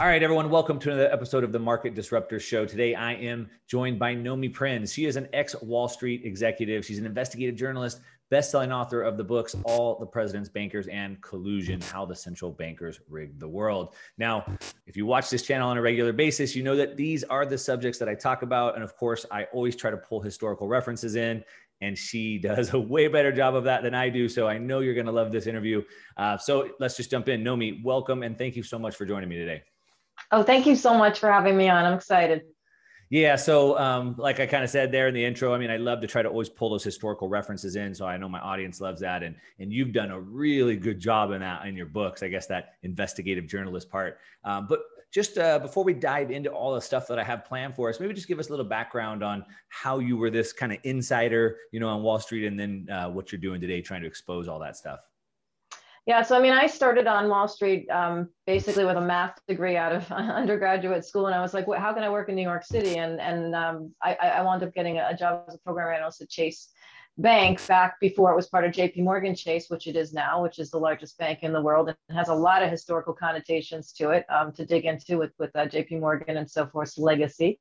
All right, everyone, welcome to another episode of the Market Disruptor Show. Today, I am joined by Nomi Prins. She is an ex Wall Street executive. She's an investigative journalist, best-selling author of the books All the President's Bankers and Collusion: How the Central Bankers Rigged the World. Now, if you watch this channel on a regular basis, you know that these are the subjects that I talk about, and of course, I always try to pull historical references in and she does a way better job of that than I do. So I know you're going to love this interview. Uh, so let's just jump in. Nomi, welcome and thank you so much for joining me today. Oh, thank you so much for having me on. I'm excited. Yeah. So, um, like I kind of said there in the intro, I mean, I love to try to always pull those historical references in. So I know my audience loves that. And, and you've done a really good job in that in your books, I guess that investigative journalist part. Um, but just uh, before we dive into all the stuff that I have planned for us, maybe just give us a little background on how you were this kind of insider, you know, on Wall Street and then uh, what you're doing today, trying to expose all that stuff. Yeah, so I mean, I started on Wall Street um, basically with a math degree out of undergraduate school, and I was like, "How can I work in New York City?" And and um, I, I wound up getting a job as a program analyst at Chase bank back before it was part of JP Morgan Chase, which it is now, which is the largest bank in the world and has a lot of historical connotations to it um, to dig into with, with uh, JP Morgan and so forth's legacy.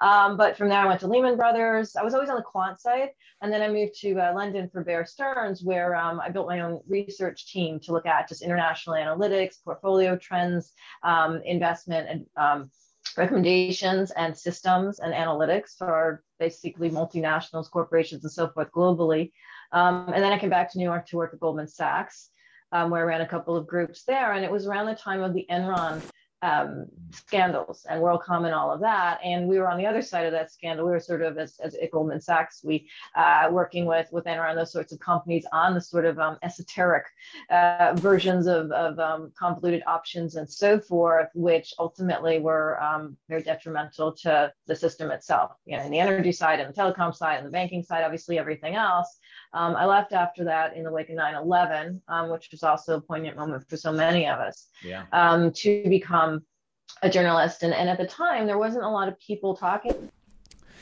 Um, but from there, I went to Lehman Brothers. I was always on the quant side. And then I moved to uh, London for Bear Stearns, where um, I built my own research team to look at just international analytics, portfolio trends, um, investment, and um, recommendations and systems and analytics for basically multinationals, corporations, and so forth globally. Um, and then I came back to New York to work at Goldman Sachs, um, where I ran a couple of groups there. And it was around the time of the Enron um, scandals and WorldCom and all of that. And we were on the other side of that scandal. We were sort of as, as at Goldman Sachs, we uh, working with with Enron, those sorts of companies on the sort of um, esoteric uh, versions of, of um, convoluted options and so forth, which ultimately were um, very detrimental to the system itself. You know, in the energy side and the telecom side and the banking side, obviously everything else. Um, I left after that in the wake of 9 11, um, which was also a poignant moment for so many of us, yeah. um, to become a journalist. And, and at the time, there wasn't a lot of people talking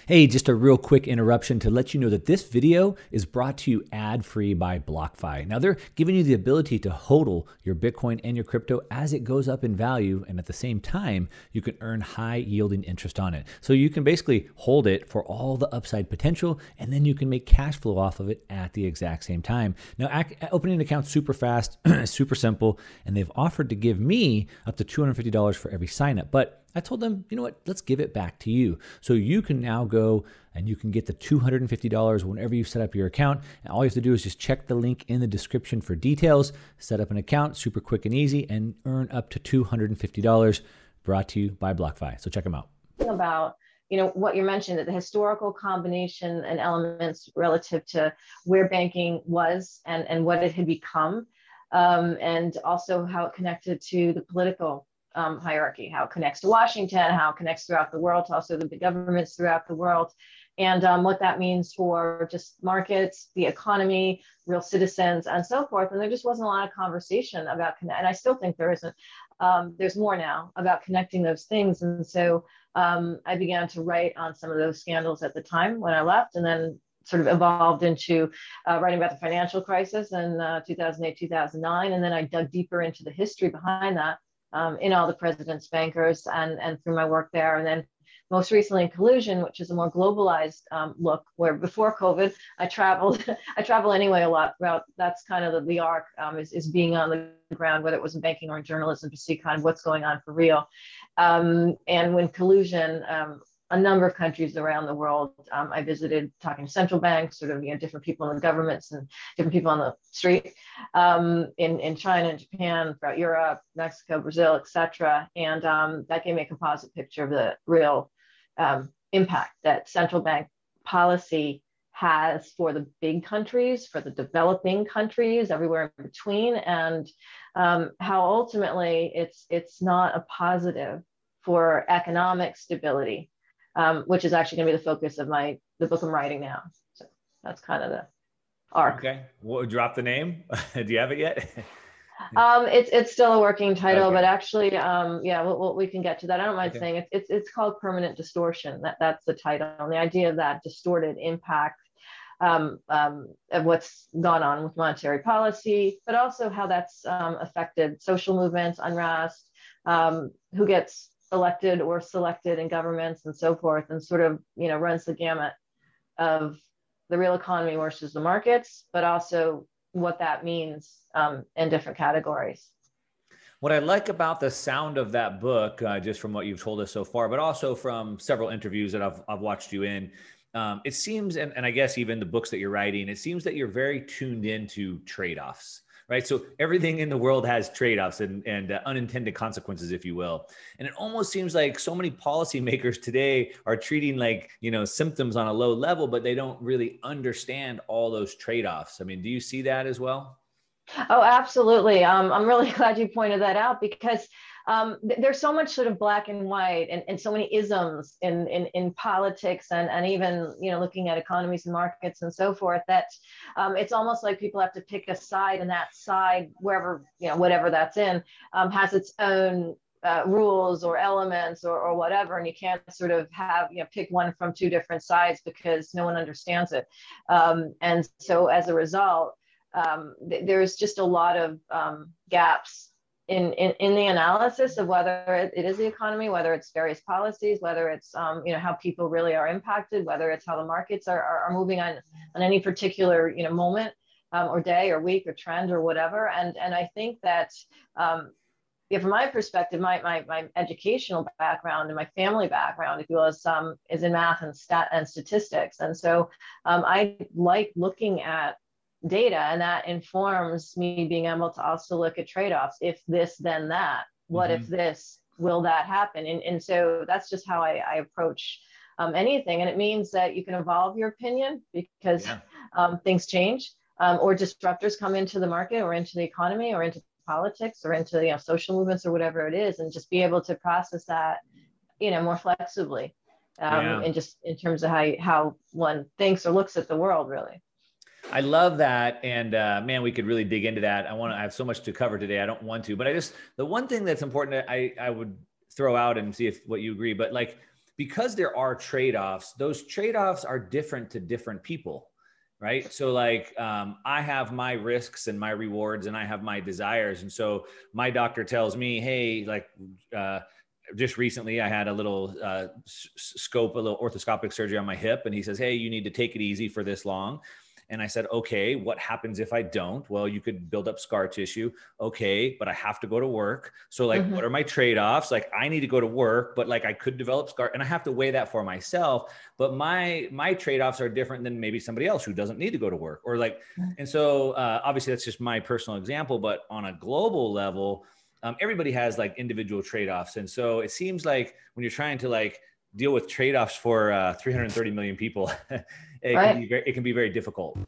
Hey, just a real quick interruption to let you know that this video is brought to you ad free by BlockFi. Now, they're giving you the ability to hodl your Bitcoin and your crypto as it goes up in value. And at the same time, you can earn high yielding interest on it. So you can basically hold it for all the upside potential, and then you can make cash flow off of it at the exact same time. Now, opening an account super fast, super simple, and they've offered to give me up to $250 for every sign up. But I told them, you know what, let's give it back to you. So you can now go and you can get the $250 whenever you set up your account. And all you have to do is just check the link in the description for details, set up an account, super quick and easy, and earn up to $250 brought to you by BlockFi. So check them out. About you know what you mentioned that the historical combination and elements relative to where banking was and and what it had become um, and also how it connected to the political um, hierarchy, how it connects to Washington, how it connects throughout the world, to also the governments throughout the world, and um, what that means for just markets, the economy, real citizens, and so forth. And there just wasn't a lot of conversation about connect. And I still think there isn't. Um, there's more now about connecting those things. And so um, I began to write on some of those scandals at the time when I left, and then sort of evolved into uh, writing about the financial crisis in uh, 2008, 2009. And then I dug deeper into the history behind that um, in all the president's bankers and, and through my work there. And then most recently in collusion, which is a more globalized um, look, where before COVID, I traveled, I travel anyway a lot. Well, that's kind of the, the arc um, is, is being on the ground, whether it was in banking or in journalism, to see kind of what's going on for real. Um, and when collusion, um, a number of countries around the world. Um, I visited talking to central banks, sort of you know different people in the governments and different people on the street um, in in China and Japan, throughout Europe, Mexico, Brazil, etc. And um, that gave me a composite picture of the real um, impact that central bank policy has for the big countries, for the developing countries, everywhere in between, and um, how ultimately it's it's not a positive for economic stability um, which is actually going to be the focus of my the book I'm writing now. So that's kind of the arc. Okay, well, drop the name. Do you have it yet? Um, it's it's still a working title, okay. but actually, um, yeah, we'll, we can get to that. I don't mind okay. saying it. It's it's called permanent distortion. That that's the title. And the idea of that distorted impact um, um, of what's gone on with monetary policy, but also how that's um, affected social movements, unrest, um, who gets elected or selected in governments, and so forth, and sort of you know runs the gamut of the real economy versus the markets, but also what that means um, in different categories. What I like about the sound of that book, uh, just from what you've told us so far, but also from several interviews that I've, I've watched you in, um, it seems, and, and I guess even the books that you're writing, it seems that you're very tuned into trade offs right? So everything in the world has trade-offs and, and uh, unintended consequences, if you will. And it almost seems like so many policymakers today are treating like, you know, symptoms on a low level, but they don't really understand all those trade-offs. I mean, do you see that as well? Oh, absolutely. Um, I'm really glad you pointed that out because um, th- there's so much sort of black and white and, and so many isms in, in, in politics and, and even, you know, looking at economies and markets and so forth that um, it's almost like people have to pick a side and that side, wherever, you know, whatever that's in, um, has its own uh, rules or elements or, or whatever. And you can't sort of have you know pick one from two different sides because no one understands it. Um, and so as a result um, th- there's just a lot of um, gaps in, in, in the analysis of whether it, is the economy, whether it's various policies, whether it's um, you know how people really are impacted, whether it's how the markets are, are, are moving on, on any particular you know moment um, or day or week or trend or whatever. And and I think that um, yeah, from my perspective, my, my, my educational background and my family background, if you will, is, um, is in math and stat and statistics. And so um, I like looking at data and that informs me being able to also look at trade-offs if this then that what mm-hmm. if this will that happen and, and so that's just how i, I approach um, anything and it means that you can evolve your opinion because yeah. um, things change um, or disruptors come into the market or into the economy or into politics or into you know, social movements or whatever it is and just be able to process that you know more flexibly um, yeah. and just in terms of how, how one thinks or looks at the world really I love that, and uh, man, we could really dig into that. I want to. I have so much to cover today. I don't want to, but I just the one thing that's important. I I would throw out and see if what you agree. But like because there are trade offs, those trade offs are different to different people, right? So like um, I have my risks and my rewards, and I have my desires, and so my doctor tells me, hey, like. Uh, just recently I had a little uh, scope, a little orthoscopic surgery on my hip, and he says, "Hey, you need to take it easy for this long." And I said, okay, what happens if I don't? Well, you could build up scar tissue. Okay, but I have to go to work. So, like, mm-hmm. what are my trade offs? Like, I need to go to work, but like, I could develop scar and I have to weigh that for myself. But my, my trade offs are different than maybe somebody else who doesn't need to go to work or like, mm-hmm. and so uh, obviously that's just my personal example, but on a global level, um, everybody has like individual trade offs. And so it seems like when you're trying to like, deal with trade-offs for uh, 330 million people it, right. can be very, it can be very difficult.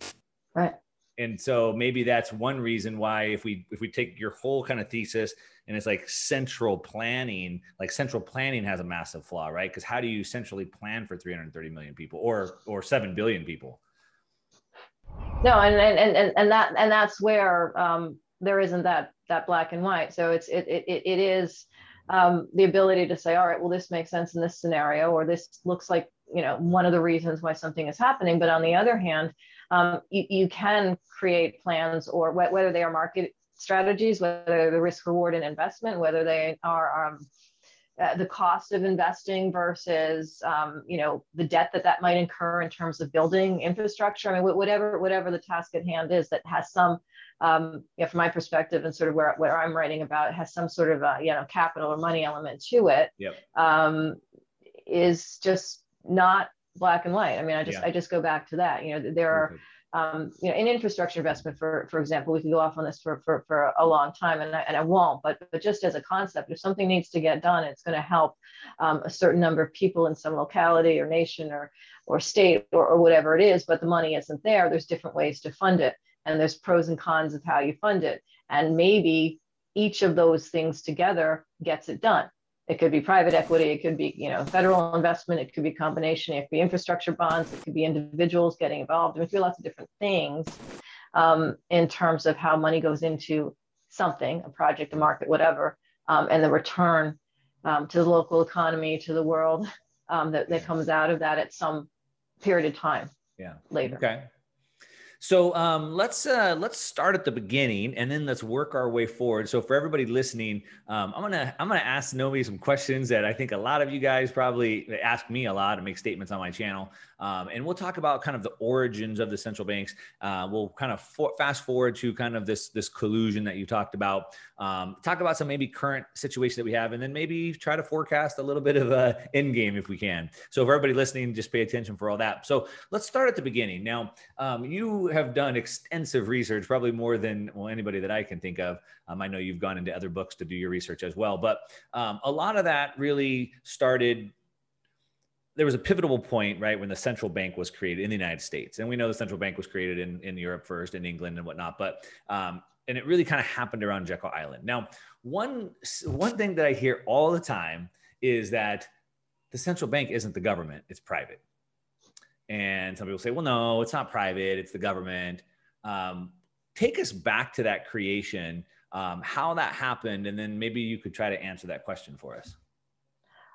Right. And so maybe that's one reason why if we if we take your whole kind of thesis and it's like central planning like central planning has a massive flaw right? Because how do you centrally plan for 330 million people or or 7 billion people? No and and and, and that and that's where um, there isn't that that black and white. So it's it it, it is um, the ability to say, all right, well, this makes sense in this scenario, or this looks like you know one of the reasons why something is happening. But on the other hand, um, you, you can create plans, or wh- whether they are market strategies, whether the risk reward and investment, whether they are um, uh, the cost of investing versus um, you know the debt that that might incur in terms of building infrastructure. I mean, whatever whatever the task at hand is that has some um, you know, from my perspective and sort of where, where I'm writing about has some sort of a, you know, capital or money element to it, yep. um, is just not black and white. I mean, I just, yeah. I just go back to that, you know, there are, um, you know, in infrastructure investment, for, for example, we can go off on this for, for, for a long time and I, and I won't, but, but just as a concept, if something needs to get done, it's going to help um, a certain number of people in some locality or nation or, or state or, or whatever it is, but the money isn't there. There's different ways to fund it and there's pros and cons of how you fund it. And maybe each of those things together gets it done. It could be private equity, it could be you know federal investment, it could be combination, it could be infrastructure bonds, it could be individuals getting involved. There could be lots of different things um, in terms of how money goes into something, a project, a market, whatever, um, and the return um, to the local economy, to the world um, that, that comes out of that at some period of time. Yeah. Later. Okay. So um, let's uh, let's start at the beginning and then let's work our way forward. So for everybody listening, um, I'm gonna I'm gonna ask Nomi some questions that I think a lot of you guys probably ask me a lot and make statements on my channel. Um, and we'll talk about kind of the origins of the central banks. Uh, we'll kind of for, fast forward to kind of this this collusion that you talked about. Um, talk about some maybe current situation that we have, and then maybe try to forecast a little bit of a end game if we can. So for everybody listening, just pay attention for all that. So let's start at the beginning. Now, um, have done extensive research, probably more than well anybody that I can think of. Um, I know you've gone into other books to do your research as well, but um, a lot of that really started there was a pivotal point, right, when the central bank was created in the United States, and we know the central bank was created in, in Europe first, in England and whatnot. But um, and it really kind of happened around Jekyll Island. Now, one one thing that I hear all the time is that the central bank isn't the government; it's private. And some people say, "Well, no, it's not private; it's the government." Um, take us back to that creation, um, how that happened, and then maybe you could try to answer that question for us.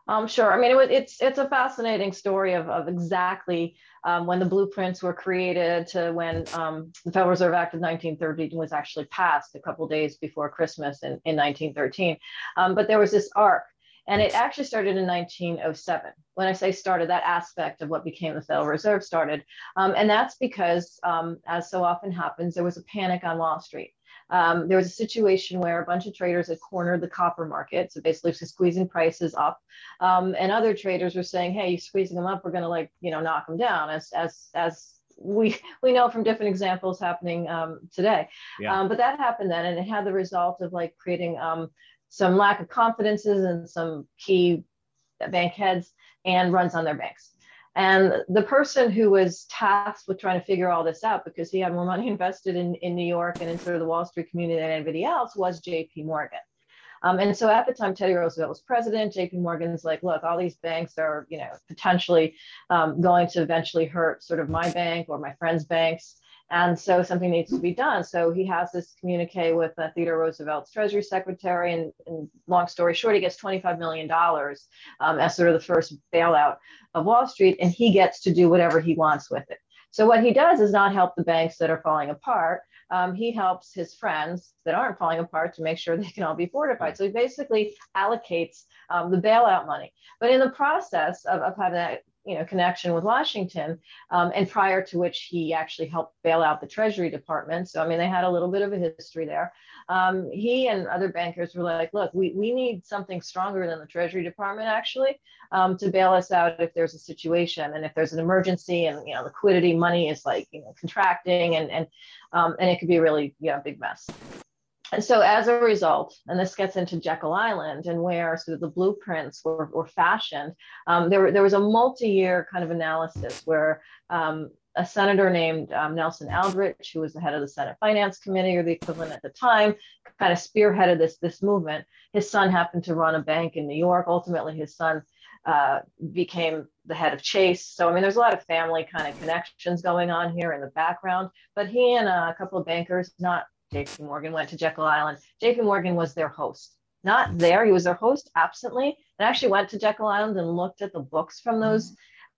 Um, sure. I mean, it was, it's it's a fascinating story of, of exactly um, when the blueprints were created to when um, the Federal Reserve Act of 1930 was actually passed a couple days before Christmas in, in 1913. Um, but there was this arc, and it actually started in 1907. When I say started, that aspect of what became the Federal Reserve started, um, and that's because, um, as so often happens, there was a panic on Wall Street. Um, there was a situation where a bunch of traders had cornered the copper market, so basically just squeezing prices up, um, and other traders were saying, "Hey, you're squeezing them up, we're going to like you know knock them down." As as as we we know from different examples happening um, today, yeah. Um, but that happened then, and it had the result of like creating um, some lack of confidences and some key bank heads and runs on their banks. And the person who was tasked with trying to figure all this out because he had more money invested in, in New York and in sort of the Wall Street community than anybody else was JP Morgan. Um, and so at the time Teddy Roosevelt was president, JP Morgan's like, look, all these banks are, you know, potentially um, going to eventually hurt sort of my bank or my friends' banks. And so something needs to be done. So he has this communique with uh, Theodore Roosevelt's Treasury Secretary. And, and, long story short, he gets $25 million um, as sort of the first bailout of Wall Street. And he gets to do whatever he wants with it. So what he does is not help the banks that are falling apart. Um, he helps his friends that aren't falling apart to make sure they can all be fortified. So he basically allocates um, the bailout money. But in the process of, of having that you know connection with Washington, um, and prior to which he actually helped bail out the Treasury Department. So I mean, they had a little bit of a history there. Um, he and other bankers were like, "Look, we we need something stronger than the Treasury Department actually um, to bail us out if there's a situation and if there's an emergency and you know liquidity money is like you know contracting and and um, and it could be really you know big mess." And so as a result, and this gets into Jekyll Island and where sort of the blueprints were, were fashioned, um, there, there was a multi-year kind of analysis where um, a senator named um, Nelson Aldrich, who was the head of the Senate Finance Committee or the equivalent at the time, kind of spearheaded this, this movement. His son happened to run a bank in New York. Ultimately, his son uh, became the head of Chase. So, I mean, there's a lot of family kind of connections going on here in the background. But he and a couple of bankers, not JP Morgan went to Jekyll Island. JP Morgan was their host. Not there, he was their host absently, and actually went to Jekyll Island and looked at the books from those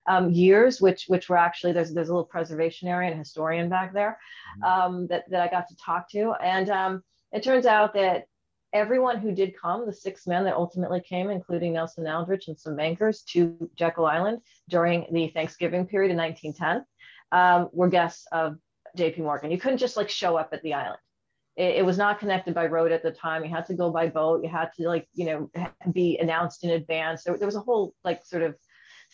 um, years, which which were actually there's there's a little preservation area and historian back there um, that that I got to talk to, and um, it turns out that everyone who did come, the six men that ultimately came, including Nelson Aldrich and some bankers to Jekyll Island during the Thanksgiving period in 1910, um, were guests of JP Morgan. You couldn't just like show up at the island it, it, was not connected by road at the time. You had to go by boat. You had to like, you know, be announced in advance. There, there was a whole like sort of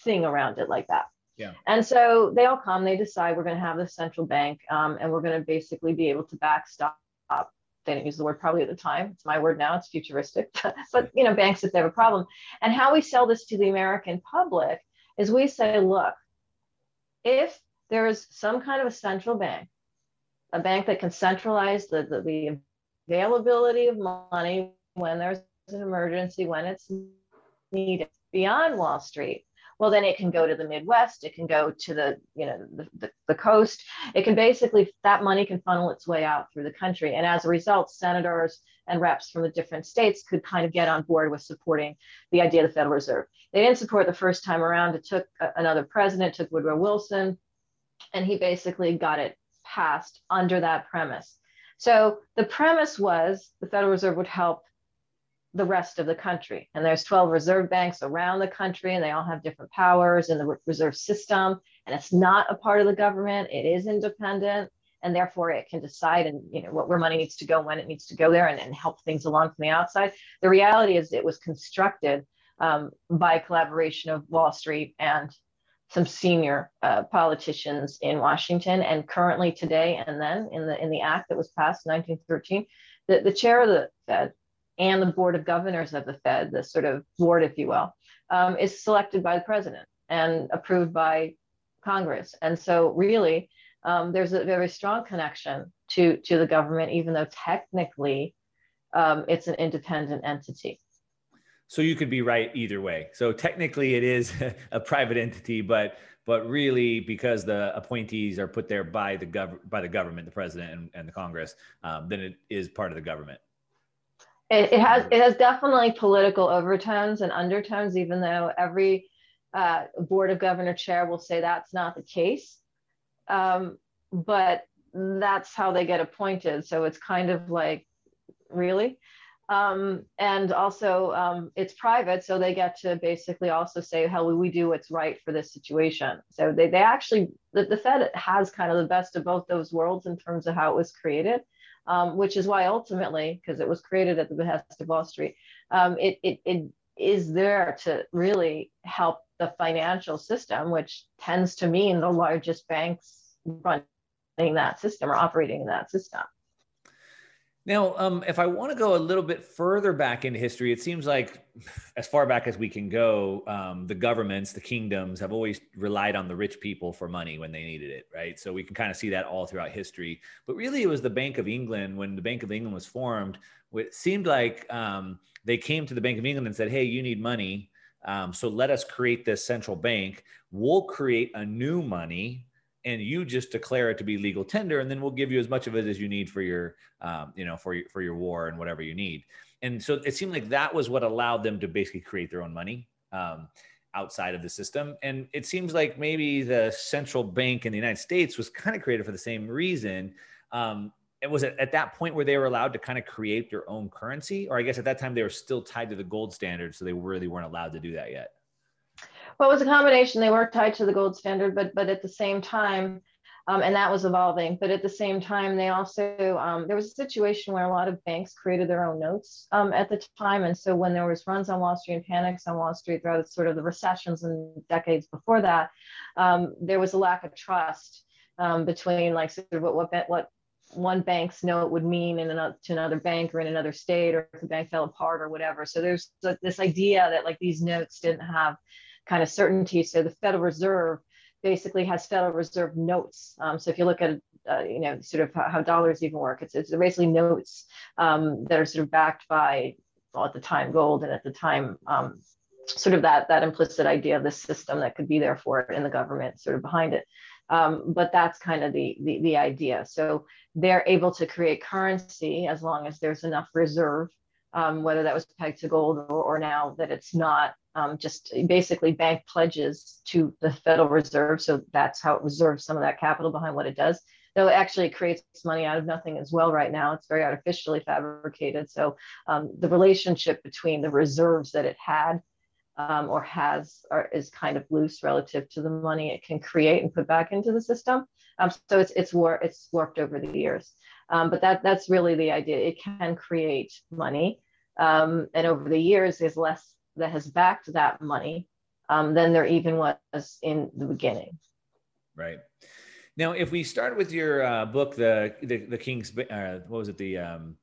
thing around it like that. Yeah. And so they all come, they decide we're going to have the central bank um, and we're going to basically be able to backstop. They didn't use the word probably at the time. It's my word now. It's futuristic, but you know, banks if they have a problem. And how we sell this to the American public is we say, look, if there is some kind of a central bank a bank that can centralize the, the, the availability of money when there's an emergency, when it's needed beyond Wall Street, well then it can go to the midwest it can go to the you know the, the, the, coast. It can basically that money can funnel its way out through the country. And as a result senators and reps from the different states could kind of get on board with supporting the idea of the federal reserve. They didn't support the first time around. It took another president took woodrow wilson and he basically got it passed under that premise so the premise was the federal reserve would help the rest of the country. And there's 12 reserve banks around the country, and they all have different powers in the reserve system. And it's not a part of the government; it is independent, and therefore it can decide and you know what where money needs to go, when it needs to go there, and, and help things along from the outside. The reality is, it was constructed um, by collaboration of Wall Street and some senior uh, politicians in Washington, and currently today and then in the in the act that was passed in 1913, the, the chair of the Fed and the board of governors of the Fed, the sort of board, if you will, um, is selected by the president and approved by Congress. And so, really, um, there's a very strong connection to to the government, even though technically um, it's an independent entity. So you could be right either way. So technically, it is a private entity, but but really, because the appointees are put there by the gov- by the government, the president and, and the Congress, um, then it is part of the government it, it has it has definitely political overtones and undertones, even though every uh, board of governor chair will say that's not the case. Um, but that's how they get appointed. So it's kind of like, really? Um, and also, um, it's private, so they get to basically also say, "Hell, we do what's right for this situation." So they, they actually, the, the Fed has kind of the best of both those worlds in terms of how it was created um, which is why ultimately, because it was created at the behest of Wall Street, um, it, it, it is there to really help the financial system, which tends to mean the largest banks running that system or operating in that system. Now, um, if I want to go a little bit further back into history, it seems like as far back as we can go, um, the governments, the kingdoms have always relied on the rich people for money when they needed it, right? So we can kind of see that all throughout history. But really, it was the Bank of England, when the Bank of England was formed, it seemed like um, they came to the Bank of England and said, hey, you need money. Um, so let us create this central bank. We'll create a new money and you just declare it to be legal tender and then we'll give you as much of it as you need for your um, you know for your for your war and whatever you need. And so it seemed like that was what allowed them to basically create their own money um, outside of the system. And it seems like maybe the central bank in the united states was kind of created for the same reason. Um, it was at that point where they were allowed to kind of create their own currency? Or i guess at that time they were still tied to the gold standard so they really weren't allowed to do that yet well, it was a combination. They were tied to the gold standard, but but at the same time, um, and that was evolving. But at the same time, they also um, there was a situation where a lot of banks created their own notes um, at the time, and so when there was runs on Wall Street and panics on Wall Street throughout sort of the recessions and decades before that, um, there was a lack of trust um, between like sort of what what what one bank's note would mean in another to another bank or in another state or if the bank fell apart or whatever so there's this idea that like these notes didn't have kind of certainty. So the Federal Reserve basically has Federal Reserve notes. Um, so if you look at uh, you know sort of how, dollars even work, it's it's basically notes um, that are sort of backed by well at the time gold and at the time um, sort of that that implicit idea of the system that could be there for it in the government sort of behind it. Um, but that's kind of the, the, the idea. So they're able to create currency as long as there's enough reserve, um, whether that was pegged to gold or, or now that it's not um, just basically bank pledges to the Federal Reserve. So that's how it reserves some of that capital behind what it does. Though it actually creates money out of nothing as well right now. It's very artificially fabricated. So um, the relationship between the reserves that it had um, or has are, is kind of loose relative to the money it can create and put back into the system. Um, so it's it's war it's warped over the years. Um, but that that's really the idea. It can create money. Um, and over the years, there's less that has backed that money um, than there even was in the beginning. Right. Now, if we start with your uh, book, the, the, the King's, uh, what was it, the um,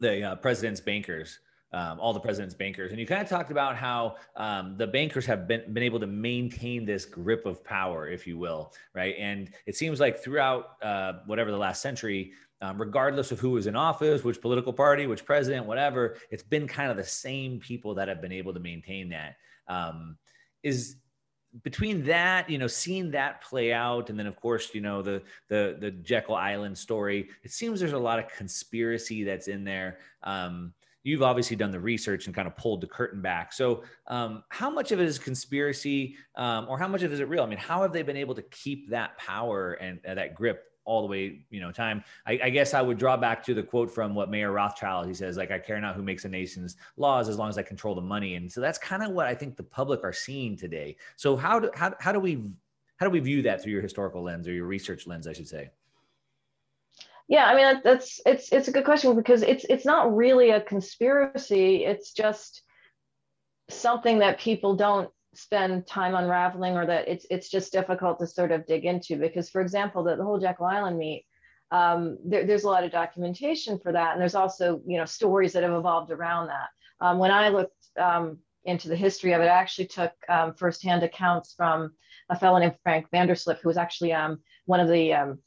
the uh, President's Bankers, um, all the President's Bankers, and you kind of talked about how um, the bankers have been been able to maintain this grip of power, if you will, right? And it seems like throughout uh, whatever the last century, um, regardless of who was in office, which political party, which president, whatever. It's been kind of the same people that have been able to maintain that. Um, is between that, you know, seeing that play out, and then of course, you know, the the the Jekyll Island story, it seems there's a lot of conspiracy that's in there. Um, you've obviously done the research and kind of pulled the curtain back. So, um, how much of it is conspiracy, um, or how much of it is it real? I mean, how have they been able to keep that power and uh, that grip all the way, you know, time. I, I, guess I would draw back to the quote from what Mayer Rothschild, he says, like, I care not who makes a nation's laws as long as I control the money. And so that's kind of what I think the public are seeing today. So how do, how, how do we, how do we view that through your historical lens or your research lens, I should say? Yeah, I mean that's it's it's a good question because it's it's not really a conspiracy. It's just something that people don't spend time unraveling or that it's it's just difficult to sort of dig into because for example the, the whole jekyll island meet um, there, there's a lot of documentation for that and there's also you know stories that have evolved around that um, when i looked um, into the history of it i actually took um, firsthand accounts from a fellow named frank vanderlip who was actually um, one of the um,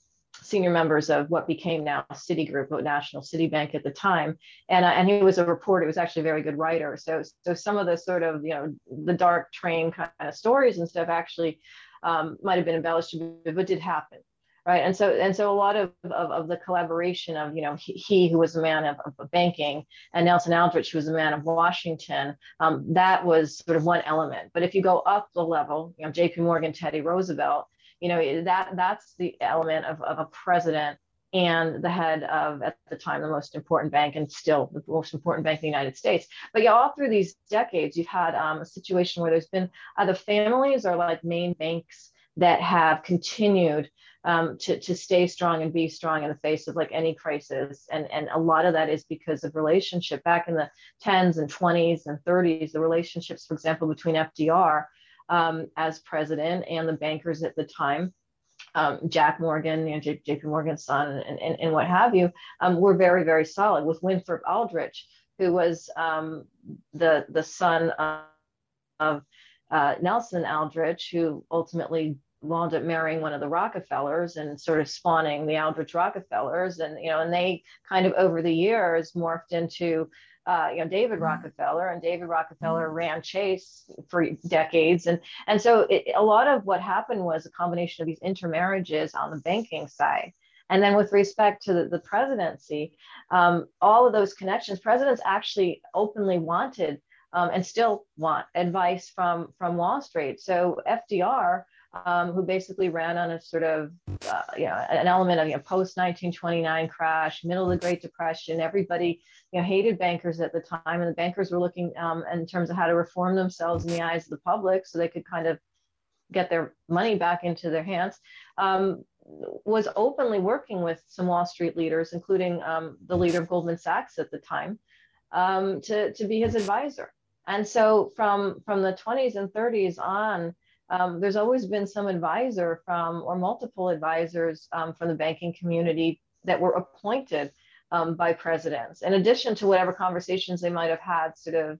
senior members of what became now Citigroup, National City Bank at the time, and uh, and he was a reporter. He was actually a very good writer. So so some of the sort of you know the dark train kind of stories and stuff actually um, might have been embellished, but did happen, right? And so and so a lot of of, of the collaboration of you know he, he who was a man of, of, banking and Nelson Aldrich who was a man of Washington, um, that was sort of one element. But if you go up the level, you know J.P. Morgan, Teddy Roosevelt you know that that's the element of, of a president and the head of at the time the most important bank and still the most important bank in the united states but yeah all through these decades you've had um, a situation where there's been either families or like main banks that have continued um, to, to stay strong and be strong in the face of like any crisis. And, and a lot of that is because of relationship back in the 10s and 20s and 30s, the relationships, for example, between FDR um, as president and the bankers at the time. Um, Jack Morgan, you know, JP Morgan's son, and, and, and what have you, um, were very, very solid with Winthrop Aldrich, who was um, the, the son of, of uh, Nelson Aldrich, who ultimately wound up marrying one of the Rockefellers and sort of spawning the Aldrich Rockefellers. And, you know, and they kind of over the years morphed into uh, you know David. Rockefeller, and David Rockefeller mm-hmm. ran Chase for decades, and and so it, a lot of what happened was a combination of these intermarriages on the banking side. And then with respect to the, the presidency, um, all of those connections, presidents actually openly wanted um, and still want advice from from Wall Street. So FDR um, who basically ran on a sort of, uh, you know, an element of, you know, post 1929 crash, middle of the Great Depression. Everybody, you know, hated bankers at the time, and the bankers were looking um, in terms of how to reform themselves in the eyes of the public so they could kind of get their money back into their hands. Um, was openly working with some Wall Street leaders, including um, the leader of Goldman Sachs at the time, um, to, to be his advisor. And so from, from the 20s and 30s on, um, there's always been some advisor from or multiple advisors um, from the banking community that were appointed um, by presidents in addition to whatever conversations they might have had sort of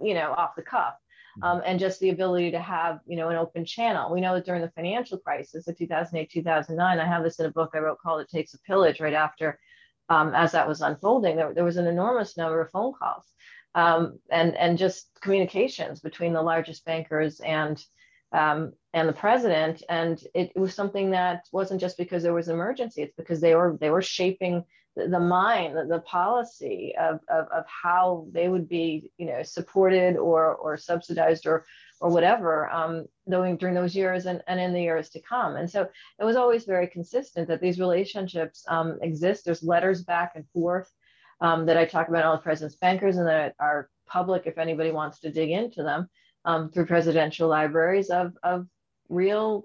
you know off the cuff mm-hmm. um, and just the ability to have you know an open channel we know that during the financial crisis of 2008 2009 i have this in a book i wrote called it takes a pillage right after um, as that was unfolding there, there was an enormous number of phone calls um, and and just communications between the largest bankers and um, and the president. And it, it, was something that wasn't just because there was an emergency; it's because they were they were shaping the, the mind, the, the policy of, of, of how they would be, you know, supported or or subsidized or or whatever um, during, during those years and, and in the years to come. And so it was always very consistent that these relationships um, exist. There's letters back and forth um, that I talk about all the president's bankers and that are public if anybody wants to dig into them um, through presidential libraries of, of real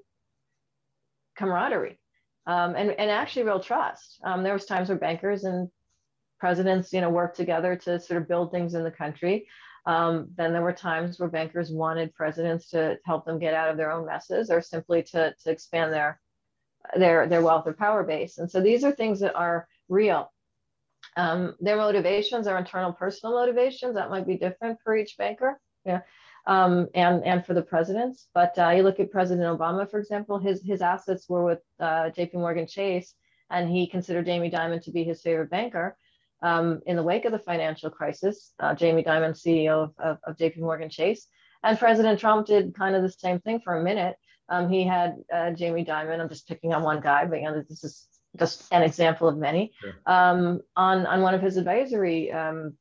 camaraderie um, and, and actually real trust. Um, there was times where bankers and presidents, you know, worked together to sort of build things in the country. Um, then there were times where bankers wanted presidents to help them get out of their own messes or simply to, to expand their, their, their wealth or power base. And so these are things that are real. Um, their motivations are internal personal motivations that might be different for each banker. Yeah um, and and for the presidents. But uh, you look at President Obama, for example, his his assets were with uh, J.P. Morgan Chase, and he considered Jamie Dimon to be his favorite banker. Um, in the wake of the financial crisis, uh, Jamie Dimon, CEO of, of, of J.P. Morgan Chase, And President Trump did kind of the same thing for a minute. Um, he had uh, Jamie Dimon. I'm just picking on one guy, but you know this is just an example of many sure. um, on on one of his advisory um,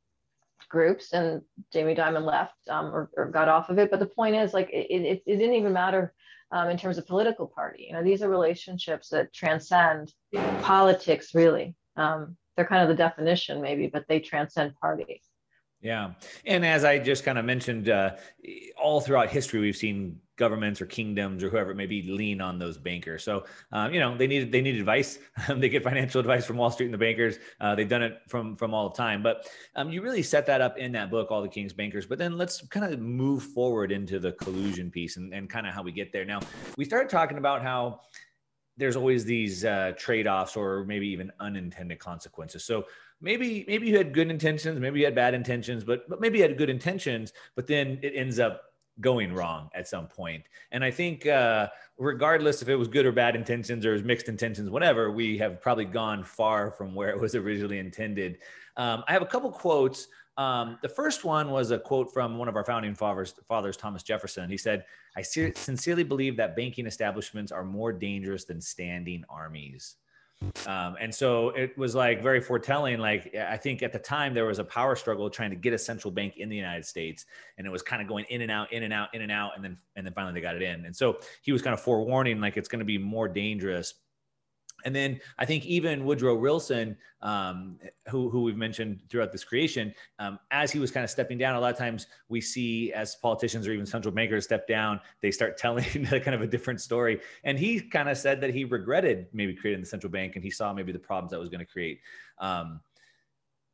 groups, and Jamie Dimon left um, or, or, got off of it. But the point is, like, it, it, it didn't even matter um, in terms of political party. You know, these are relationships that transcend politics. Really, um, they're kind of the definition, maybe, but they transcend party. Yeah. And as I just kind of mentioned, uh, all throughout history, we've seen governments or kingdoms or whoever it may be lean on those bankers. So, um, you know, they need they need advice. they get financial advice from Wall Street and the bankers. Uh, they've done it from from all the time. But um, you really set that up in that book, All the King's Bankers. But then let's kind of move forward into the collusion piece and, and kind of how we get there. Now, we started talking about how there's always these uh, trade-offs or maybe even unintended consequences. So maybe maybe you had good intentions, maybe you had bad intentions, but but maybe you had good intentions, but then it ends up going wrong at some point. And I think uh, regardless if it was good or bad intentions or mixed intentions, whatever, we have probably gone far from where it was originally intended. Um, I have a couple quotes. Um, the first one was a quote from one of our founding fathers, fathers Thomas Jefferson. He said, I sincerely believe that banking establishments are more dangerous than standing armies. Um, and so it was like very foretelling. Like I think at the time there was a power struggle trying to get a central bank in the United States, and it was kind of going in and out, in and out, in and out, and then and then finally they got it in. And so he was kind of forewarning like it's going to be more dangerous and then I think even Woodrow Wilson, um, who, who we've mentioned throughout this creation, um, as he was kind of stepping down, a lot of times we see as politicians or even central bankers step down, they start telling kind of a different story. And he kind of said that he regretted maybe creating the central bank and he saw maybe the problems that was going to create. Um,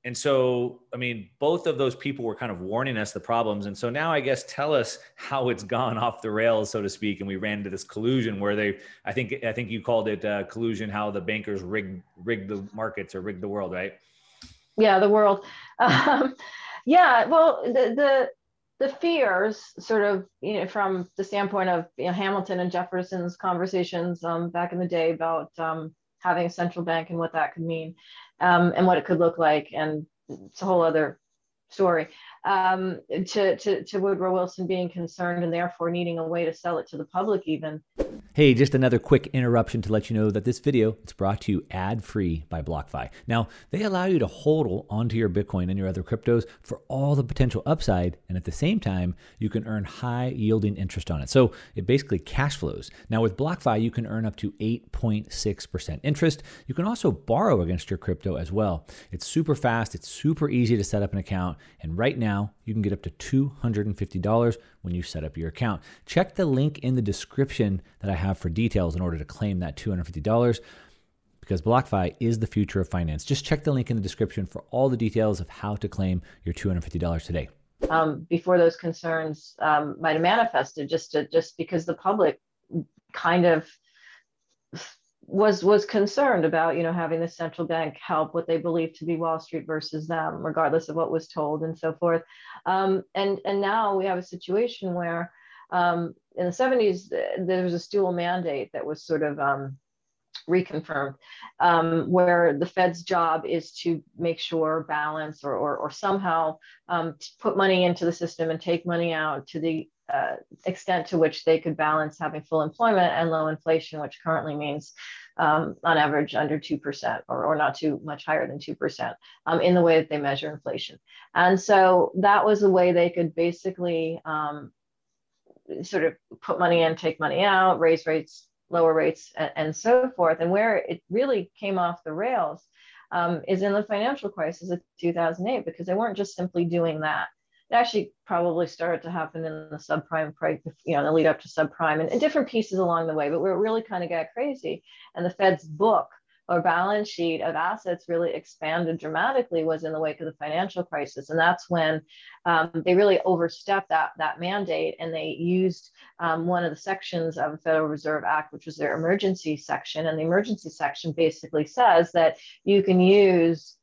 and so, I mean, both of those people were kind of warning us the problems. And so now, I guess, tell us how it's gone off the rails, so to speak. And we ran into this collusion where they, I think, I think you called it uh, collusion, how the bankers rigged rigged the markets or rigged the world, right? Yeah, the world. Um, yeah, well, the the the fears, sort of, you know, from the standpoint of you know, Hamilton and Jefferson's conversations um, back in the day about um, having a central bank and what that could mean um, and what it could look like. And it's a whole other story. Um, to, to, to Woodrow Wilson being concerned and therefore needing a way to sell it to the public, even. Hey, just another quick interruption to let you know that this video is brought to you ad-free by BlockFi. Now, they allow you to hodl onto your Bitcoin and your other cryptos for all the potential upside, and at the same time, you can earn high yielding interest on it. So it basically cash flows. Now, with BlockFi, you can earn up to 8.6% interest. You can also borrow against your crypto as well. It's super fast, it's super easy to set up an account, and right now, you can get up to $250 when you set up your account. Check the link in the description that I have for details in order to claim that $250 because BlockFi is the future of finance. Just check the link in the description for all the details of how to claim your $250 today. Um, before those concerns um, might have manifested, just to, just because the public kind of was was concerned about you know having the central bank help what they believe to be Wall Street versus them, regardless of what was told and so forth. Um, and and now we have a situation where um, in the 70s there was a dual mandate that was sort of um, reconfirmed, um, where the Fed's job is to make sure balance or or, or somehow um, put money into the system and take money out to the uh, extent to which they could balance having full employment and low inflation, which currently means um, on average under 2% or, or not too much higher than 2% um, in the way that they measure inflation. And so that was a way they could basically um, sort of put money in, take money out, raise rates, lower rates, and, and so forth. And where it really came off the rails um, is in the financial crisis of 2008, because they weren't just simply doing that it actually probably started to happen in the subprime, you know, the lead up to subprime and, and different pieces along the way, but where it really kind of got crazy. And the Fed's book or balance sheet of assets really expanded dramatically was in the wake of the financial crisis. And that's when um, they really overstepped that, that mandate and they used um, one of the sections of the Federal Reserve Act, which was their emergency section. And the emergency section basically says that you can use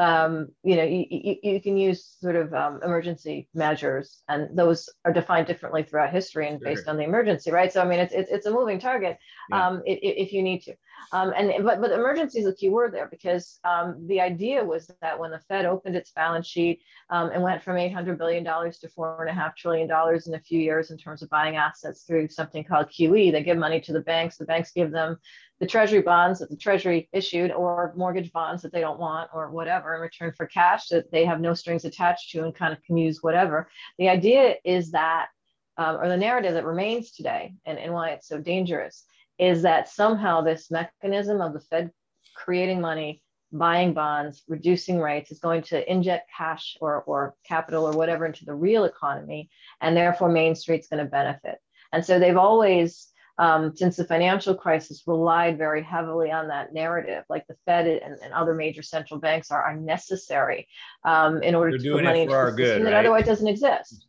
um, you know, you, you, you, can use sort of um, emergency measures, and those are defined differently throughout history and based on the emergency, right? So I mean, it's it's, it's a moving target yeah. um, if, if you need to. Um, and but but emergency is a key word there because um, the idea was that when the Fed opened its balance sheet um, and went from 800 billion dollars to four and a half trillion dollars in a few years in terms of buying assets through something called QE, they give money to the banks. The banks give them the treasury bonds that the treasury issued or mortgage bonds that they don't want or whatever in return for cash that they have no strings attached to and kind of can use whatever. The idea is that um, or the narrative that remains today and, and why it's so dangerous is that somehow this mechanism of the fed creating money buying bonds reducing rates is going to inject cash or, or capital or whatever into the real economy and therefore main street's going to benefit. And so they've always um, since the financial crisis relied very heavily on that narrative, like the Fed and, and other major central banks are, are necessary um, in order to put money into the system right? that otherwise doesn't exist.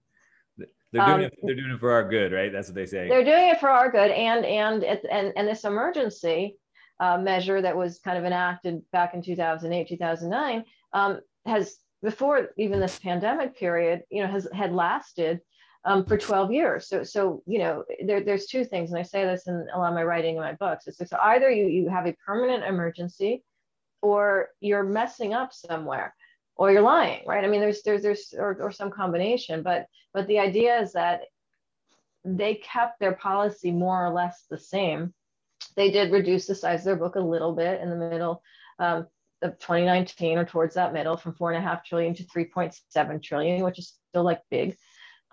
They're doing, um, it, they're doing it for our good, right? That's what they say. They're doing it for our good, and and and and this emergency uh, measure that was kind of enacted back in 2008, 2009 um, has before even this pandemic period, you know, has had lasted um, for 12 years. So, so you know, there, there's two things, and I say this in a lot of my writing in my books. It's so either you you have a permanent emergency, or you're messing up somewhere, or you're lying, right? I mean, there's there's there's or, or some combination, but but the idea is that they kept their policy more or less the same. They did reduce the size of their book a little bit in the middle. Um, of 2019 or towards that middle from four and a half trillion to 3.7 trillion, which is still like big.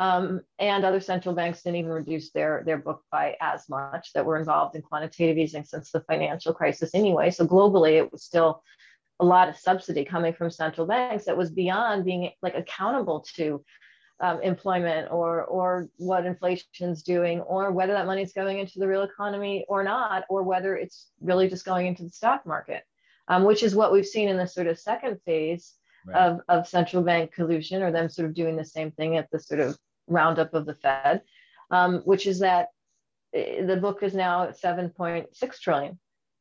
Um, and other central banks didn't even reduce their, their book by as much that were involved in quantitative easing since the financial crisis anyway. So globally, it was still a lot of subsidy coming from central banks that was beyond being like accountable to um, employment or or what inflation's doing or whether that money is going into the real economy or not or whether it's really just going into the stock market um, which is what we've seen in the sort of second phase right. of, of central bank collusion or them sort of doing the same thing at the sort of roundup of the Fed, um, which is that eh, the book is now at 7.6 trillion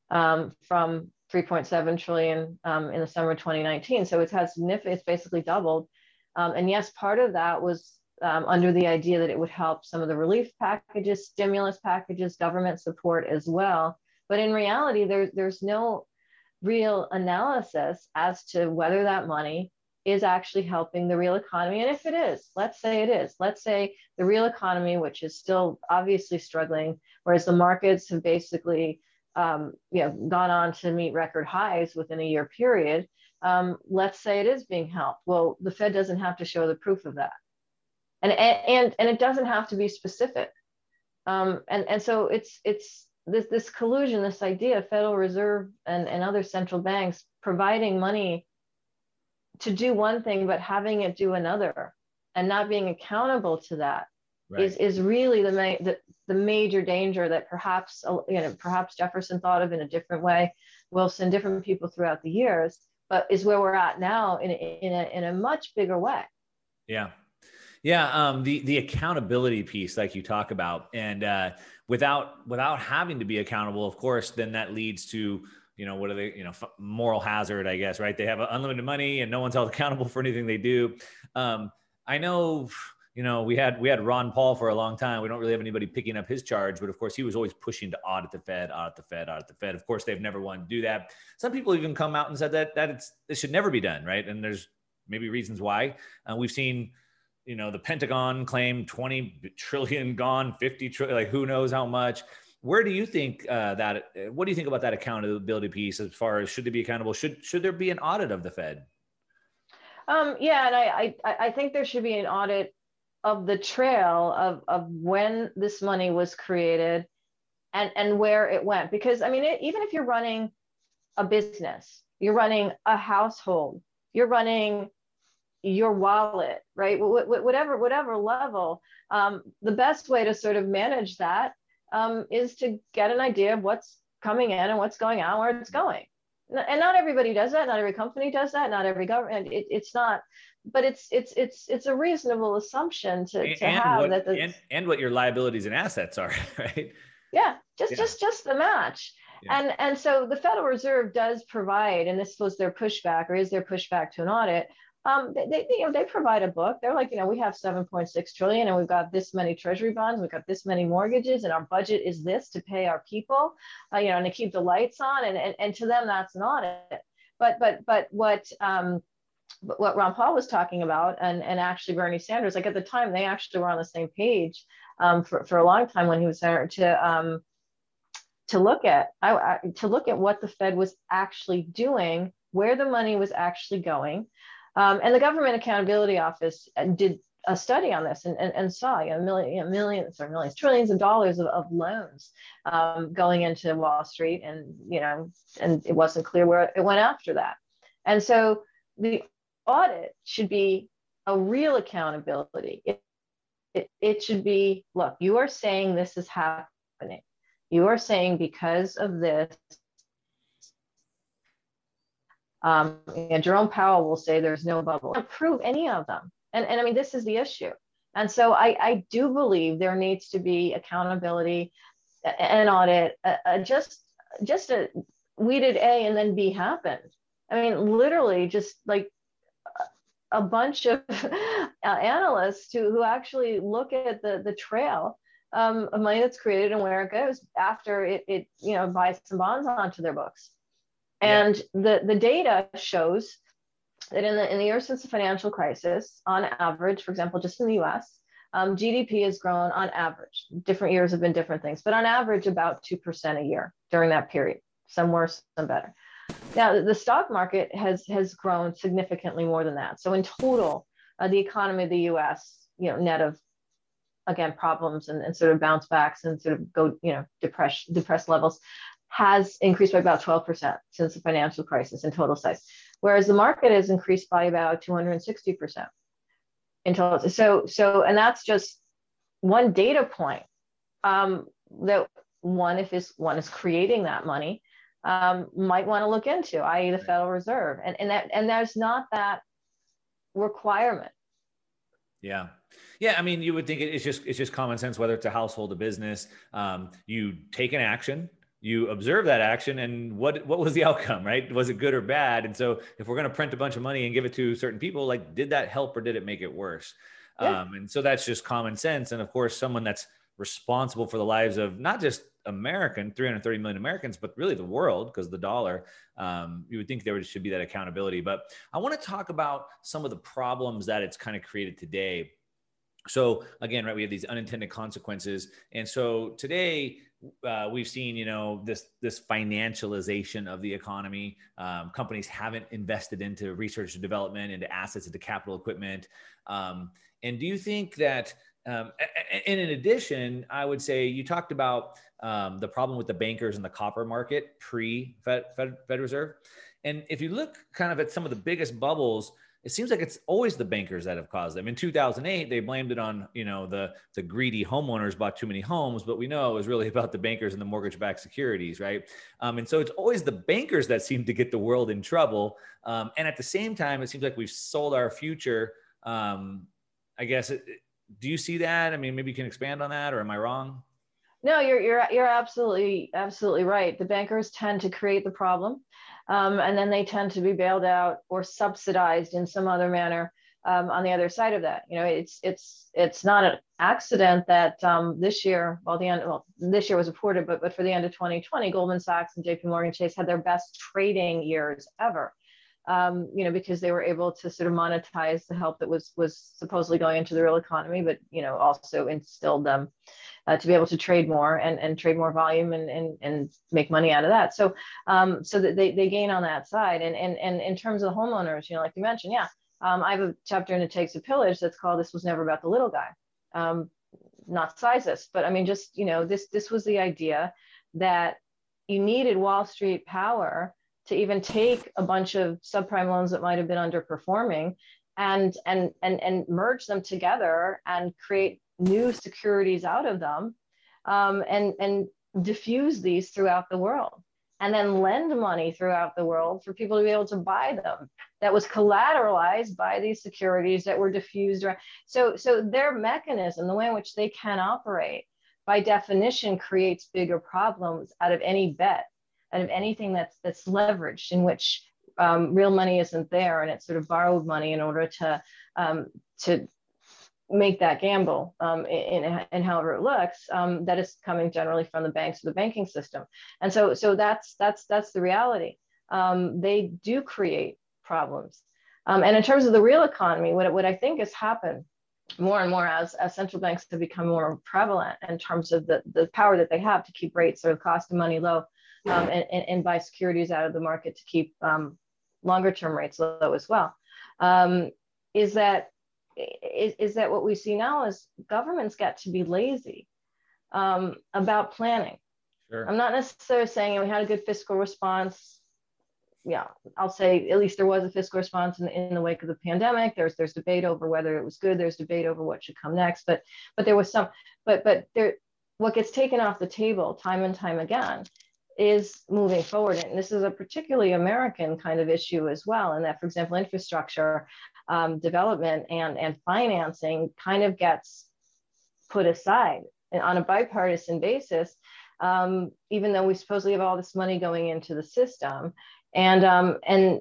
um, from 3.7 trillion um, in the summer of 2019. So it's had significant, it's basically doubled. Um, and yes, part of that was um, under the idea that it would help some of the relief packages, stimulus packages, government support as well. But in reality, there, there's no real analysis as to whether that money is actually helping the real economy. And if it is, let's say it is, let's say the real economy, which is still obviously struggling, whereas the markets have basically um, you know, gone on to meet record highs within a year period. Um, let's say it is being helped. Well, the Fed doesn't have to show the proof of that. And, and, and it doesn't have to be specific. Um, and, and so it's, it's this, this collusion, this idea, of Federal Reserve and, and other central banks providing money to do one thing but having it do another and not being accountable to that right. is is really the, ma- the the major danger that perhaps uh, you know perhaps Jefferson thought of in a different way, Wilson, different people throughout the years, but is where we're at now in a, in a in a much bigger way. Yeah, yeah. Um, the the accountability piece, like you talk about, and uh, without without having to be accountable, of course, then that leads to you know, what are they, you know, moral hazard, I guess, right? They have unlimited money and no one's held accountable for anything they do. Um, I know, you know, we had we had Ron Paul for a long time. We don't really have anybody picking up his charge, but of course he was always pushing to audit the Fed, audit the Fed, audit the Fed. Of course, they've never wanted to do that. Some people even come out and said that that it's it should never be done, right? And there's maybe reasons why. Uh, we've seen, you know, the Pentagon claim 20 trillion gone, 50 trillion, like who knows how much where do you think uh, that? Uh, what do you think about that accountability piece as far as should they be accountable? Should should there be an audit of the Fed? Um, yeah, and I, I I think there should be an audit of the trail of of when this money was created, and and where it went. Because I mean, it, even if you're running a business, you're running a household, you're running your wallet, right? Whatever whatever level, um, the best way to sort of manage that um, is to get an idea of what's coming in and what's going out, where it's going. And not everybody does that. Not every company does that. Not every government. It, it's not, but it's it's it's it's a reasonable assumption to, to and have what, that. The, and, and what your liabilities and assets are, right? Yeah, just yeah. just just the match. Yeah. And and so the Federal Reserve does provide, and this was their pushback, or is their pushback to an audit. Um, they, they, you know, they provide a book. They're like, you know, we have 7.6 trillion, and we've got this many treasury bonds, we've got this many mortgages, and our budget is this to pay our people, uh, you know, and to keep the lights on. And, and and to them, that's an audit. But but but what um, what Ron Paul was talking about, and and actually Bernie Sanders, like at the time, they actually were on the same page um, for for a long time when he was there to um, to look at I, I, to look at what the Fed was actually doing, where the money was actually going, um, and the Government Accountability Office uh, did a study on this and, and, and saw you know, million, you know, millions or millions, trillions of dollars of, of loans um, going into Wall Street, and you know, and it wasn't clear where it went after that. And so the audit should be a real accountability. It, it, it should be, look, you are saying this is happening. You are saying because of this, um, and Jerome Powell will say there's no bubble. prove any of them. And, and I mean, this is the issue. And so I, I do believe there needs to be accountability and audit. Uh, uh, just just a we did A and then B happened. I mean, literally just like a bunch of uh, analysts who, who actually look at the, the trail um, of money that's created and where it goes after it, it you know buys some bonds onto their books. And yeah. the, the data shows that in the, in the years since the financial crisis, on average, for example, just in the US, um, GDP has grown on average. Different years have been different things, but on average, about 2% a year during that period. Some worse, some better. Now, the stock market has, has grown significantly more than that. So, in total, uh, the economy of the US, you know, net of again problems and, and sort of bounce backs and sort of go, you know, depress depressed levels, has increased by about 12% since the financial crisis in total size, whereas the market has increased by about 260% in total. So, so, and that's just one data point um, that one, if is one is creating that money, um, might want to look into, i.e., the Federal Reserve, and and that and there's not that requirement. Yeah. Yeah, I mean, you would think it's just it's just common sense. Whether it's a household, a business, um, you take an action, you observe that action and what what was the outcome right? Was it good or bad? And so if we're going to print a bunch of money and give it to certain people like did that help or did it make it worse? Yeah. um, and so that's just common sense. And of course someone that's responsible for the lives of not just american 330 million americans but really the world because the dollar um, you would think there should be that accountability. But i want to talk about some of the problems that it's kind of created today. So again right we have these unintended consequences. And so today uh, we've seen, you know, this this financialization of the economy. Um, companies haven't invested into research and development, into assets, into capital equipment. Um, and do you think that? Um, and in addition, I would say you talked about um, the problem with the bankers in the copper market pre Fed, Fed, Fed Reserve. And if you look kind of at some of the biggest bubbles, it seems like it's always the bankers that have caused them. In 2008, they blamed it on you know the the greedy homeowners bought too many homes, but we know it was really about the bankers and the mortgage-backed securities, right? Um, and so it's always the bankers that seem to get the world in trouble. Um, and at the same time, it seems like we've sold our future. Um, I guess. It, do you see that? I mean, maybe you can expand on that, or am I wrong? No, you're you're you're absolutely absolutely right. The bankers tend to create the problem um, and then they tend to be bailed out or subsidized in some other manner um, on the other side of that. You know, it's it's it's not an accident that um, this year, well, the end, well, this year was reported, but but for the end of 2020, Goldman Sachs and J.P. Morgan Chase had their best trading years ever. Um, you know, because they were able to sort of monetize the help that was was supposedly going into the real economy, but you know, also instilled them uh, to be able to trade more and, and trade more volume and, and, and make money out of that. So um, so that they, they gain on that side. And, and, and in terms of homeowners, you know, like you mentioned, yeah, um, I have a chapter in It Takes a Pillage that's called This Was Never About the Little Guy. Um, not sizes, but I mean, just, you know, this, this was the idea that you needed Wall Street power to even take a bunch of subprime loans that might have been underperforming and and and and merge them together and create new securities out of them um, and, and diffuse these throughout the world and then lend money throughout the world for people to be able to buy them that was collateralized by these securities that were diffused around. so so their mechanism the way in which they can operate by definition creates bigger problems out of any bet out of anything that's that's leveraged in which um, real money isn't there and it's sort of borrowed money in order to um, to make that gamble um, in, in, however it looks um, that is coming generally from the banks or the banking system. And so so that's that's that's the reality. Um, they do create problems. Um, and in terms of the real economy what, what i think has happened more and more as, as central banks have become more prevalent in terms of the, the power that they have to keep rates or the cost of money low um, and, and, and, buy securities out of the market to keep um, longer term rates low as well um, is that is, is that what we see now is governments got to be lazy um, about planning. Sure. I'm not necessarily saying we had a good fiscal response. Yeah, I'll say at least there was a fiscal response in, in the wake of the pandemic. There's there's debate over whether it was good. There's debate over what should come next. But but there was some. But but there, what gets taken off the table time and time again is moving forward. And this is a particularly American kind of issue as well. And that, for example, infrastructure um, development and, and financing kind of gets put aside and on a bipartisan basis, um, even though we supposedly have all this money going into the system. And, um, and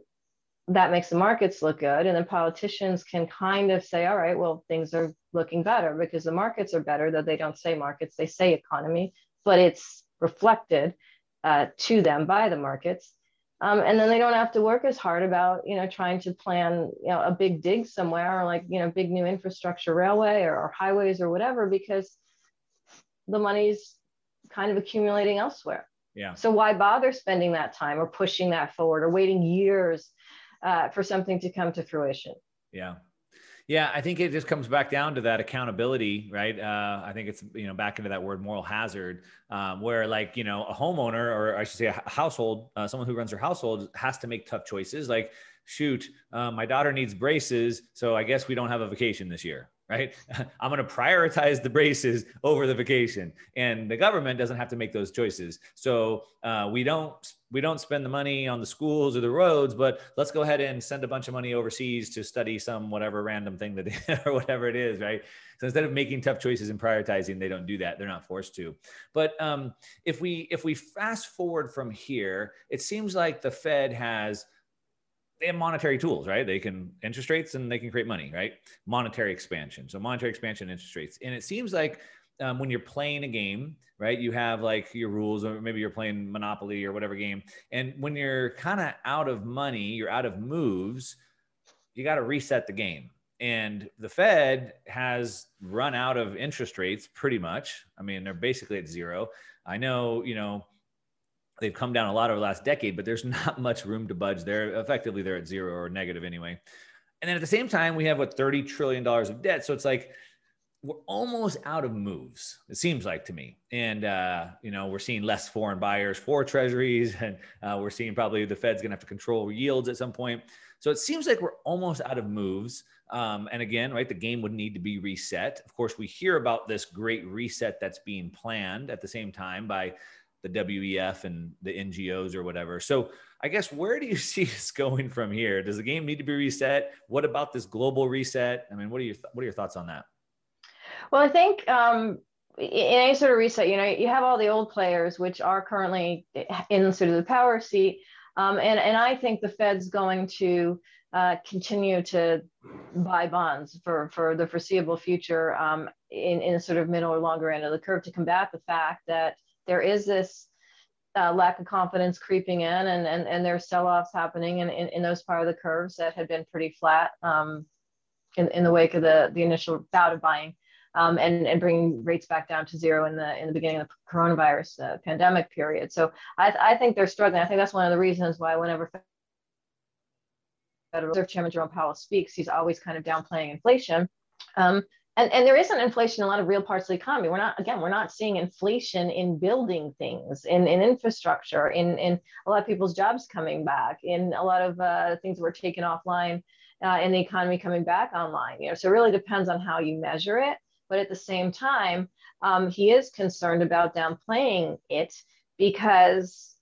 that makes the markets look good. And then politicians can kind of say, all right, well, things are looking better because the markets are better, though they don't say markets, they say economy, but it's reflected uh, to them by the markets. Um, and then they don't have to work as hard about you know trying to plan you know a big dig somewhere or like you know big new infrastructure railway or, or highways or whatever because the money's kind of accumulating elsewhere. Yeah. So why bother spending that time or pushing that forward or waiting years uh, for something to come to fruition? Yeah yeah, I think it just comes back down to that accountability, right? Uh, I think it's you know back into that word moral hazard, um, where like you know a homeowner or I should say a household, uh, someone who runs their household has to make tough choices. Like, shoot, uh, my daughter needs braces, so I guess we don't have a vacation this year, right? I'm going to prioritize the braces over the vacation, and the government doesn't have to make those choices. So uh, we don't we don't spend the money on the schools or the roads, but let's go ahead and send a bunch of money overseas to study some whatever random thing that or whatever it is, right? So instead of making tough choices and prioritizing, they don't do that. They're not forced to. But um, if we if we fast forward from here, it seems like the Fed has they have monetary tools, right? They can interest rates and they can create money, right? Monetary expansion. So monetary expansion, interest rates. And it seems like um, when you're playing a game, right, you have like your rules, or maybe you're playing Monopoly or whatever game. And when you're kind of out of money, you're out of moves, you got to reset the game. And the Fed has run out of interest rates pretty much. I mean, they're basically at zero. I know, you know, they've come down a lot over the last decade, but there's not much room to budge. They're effectively they're at zero or negative anyway. And then at the same time, we have what $30 trillion of debt. So it's like we're almost out of moves, it seems like to me. And, uh, you know, we're seeing less foreign buyers for treasuries, and uh, we're seeing probably the Fed's going to have to control yields at some point. So it seems like we're almost out of moves. Um, and again, right, the game would need to be reset. Of course, we hear about this great reset that's being planned at the same time by the WEF and the NGOs or whatever. So I guess where do you see this going from here? Does the game need to be reset? What about this global reset? I mean, what are your th- what are your thoughts on that? Well, I think um, in any sort of reset, you know, you have all the old players which are currently in sort of the power seat, um, and and I think the Fed's going to uh, continue to buy bonds for for the foreseeable future um, in in sort of middle or longer end of the curve to combat the fact that there is this uh, lack of confidence creeping in and, and, and there's sell-offs happening in, in, in, those part of the curves that had been pretty flat um, in, in the wake of the, the initial bout of buying um, and, and bringing rates back down to zero in the in the beginning of the coronavirus uh, pandemic period. So I, I think they're struggling. I think that's one of the reasons why whenever Federal Reserve Chairman Jerome Powell speaks, he's always kind of downplaying inflation. Um, and, and there isn't inflation in a lot of real parts of the economy. We're not, again, we're not seeing inflation in building things, in, in infrastructure, in, in a lot of people's jobs coming back, in a lot of uh, things that were taken offline uh, in the economy coming back online. You know, so it really depends on how you measure it. But at the same time, um, he is concerned about downplaying it because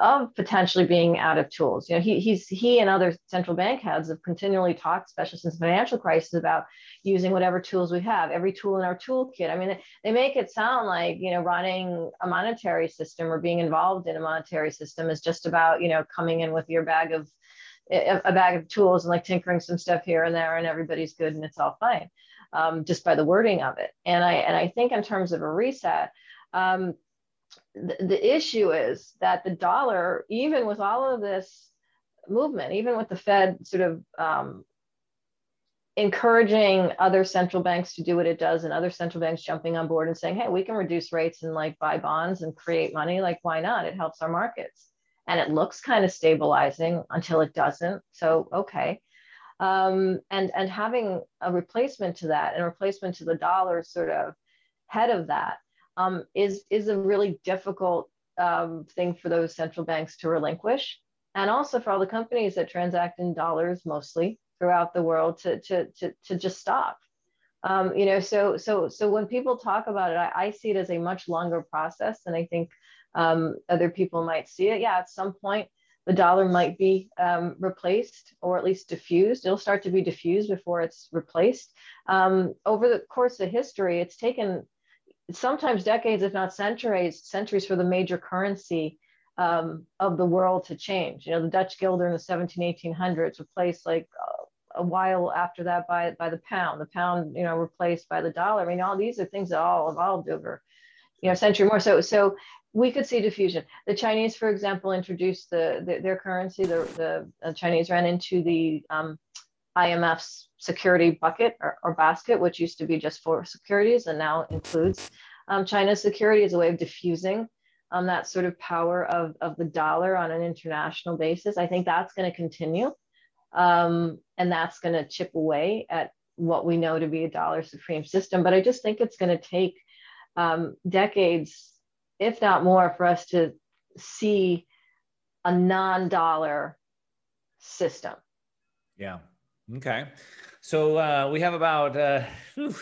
of potentially being out of tools. You know, he, he's he and other central bank heads have continually talked, especially since the financial crisis, about using whatever tools we have, every tool in our toolkit. I mean, they make it sound like you know running a monetary system or being involved in a monetary system is just about you know coming in with your bag of a bag of tools and like tinkering some stuff here and there, and everybody's good and it's all fine, um, just by the wording of it. And I and I think in terms of a reset. Um, the, the issue is that the dollar, even with all of this movement, even with the Fed sort of um, encouraging other central banks to do what it does and other central banks jumping on board and saying, hey, we can reduce rates and like buy bonds and create money, like why not? It helps our markets. And it looks kind of stabilizing until it doesn't. So, okay. Um, and, and having a replacement to that and replacement to the dollar sort of head of that um, is is a really difficult um, thing for those central banks to relinquish, and also for all the companies that transact in dollars mostly throughout the world to to to, to just stop. Um, you know, so so so when people talk about it, I, I, see it as a much longer process than I think um, other people might see it. Yeah, at some point the dollar might be um, replaced or at least diffused. It'll start to be diffused before it's replaced. Um, over the course of history, it's taken sometimes decades, if not centuries, centuries for the major currency um, of the world to change. You know, the Dutch guilder in the 17, 1800s replaced like a while after that by, by the pound, the pound, you know, replaced by the dollar. I mean, all these are things that all evolved over, you know, century more. So, so we could see diffusion. The Chinese, for example, introduced the, the their currency. The, the, Chinese ran into the um, IMF's security bucket or, or, basket, which used to be just for securities and now includes um, China's security as a way of diffusing um, that sort of power of, of the dollar on an international basis. I think that's going to continue. Um, and that's going to chip away at what we know to be a dollar supreme system. But I just think it's going to take um, decades, if not more, for us to see a non dollar system. Yeah. Okay. So uh, we have about uh, whew,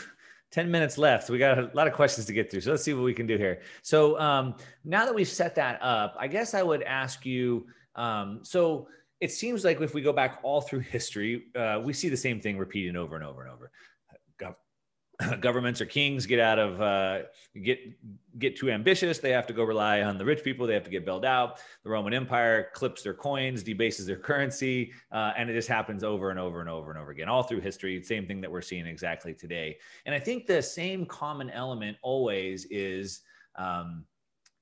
10 minutes left. We got a lot of questions to get through. So let's see what we can do here. So um, now that we've set that up, I guess I would ask you um, so it seems like if we go back all through history, uh, we see the same thing repeating over and over and over. governments or kings get out of uh, get get too ambitious. They have to go rely on the rich people. They have to get bailed out. The roman empire clips their coins debases their currency uh, and it just happens over and over and over and over again all through history. Same thing that we're seeing exactly today. And i think the same common element always is um,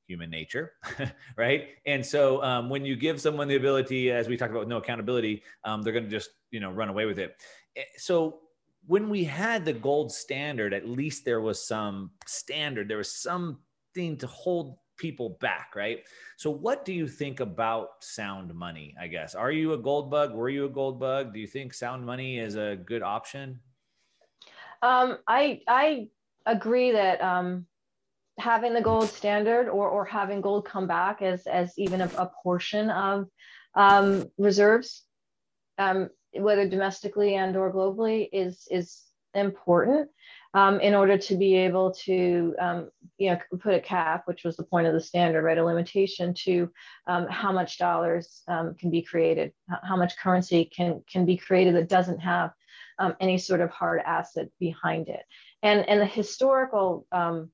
human nature, right? And so um, when you give someone the ability, as we talked about, with no accountability, um, they're going to just you know run away with it. Eh, so when we had the gold standard, at least there was some standard, there was something to hold people back, right? So, what do you think about sound money? I guess are you a gold bug? Were you a gold bug? Do you think sound money is a good option? Um, I I agree that um, having the gold standard or or having gold come back as as even a, a portion of um, reserves um, whether domestically and or globally is is important um, in order to be able to um, you know put a cap which was the point of the standard right a limitation to um, how much dollars um, can be created how much currency can can be created that doesn't have um, any sort of hard asset behind it. And and the historical um,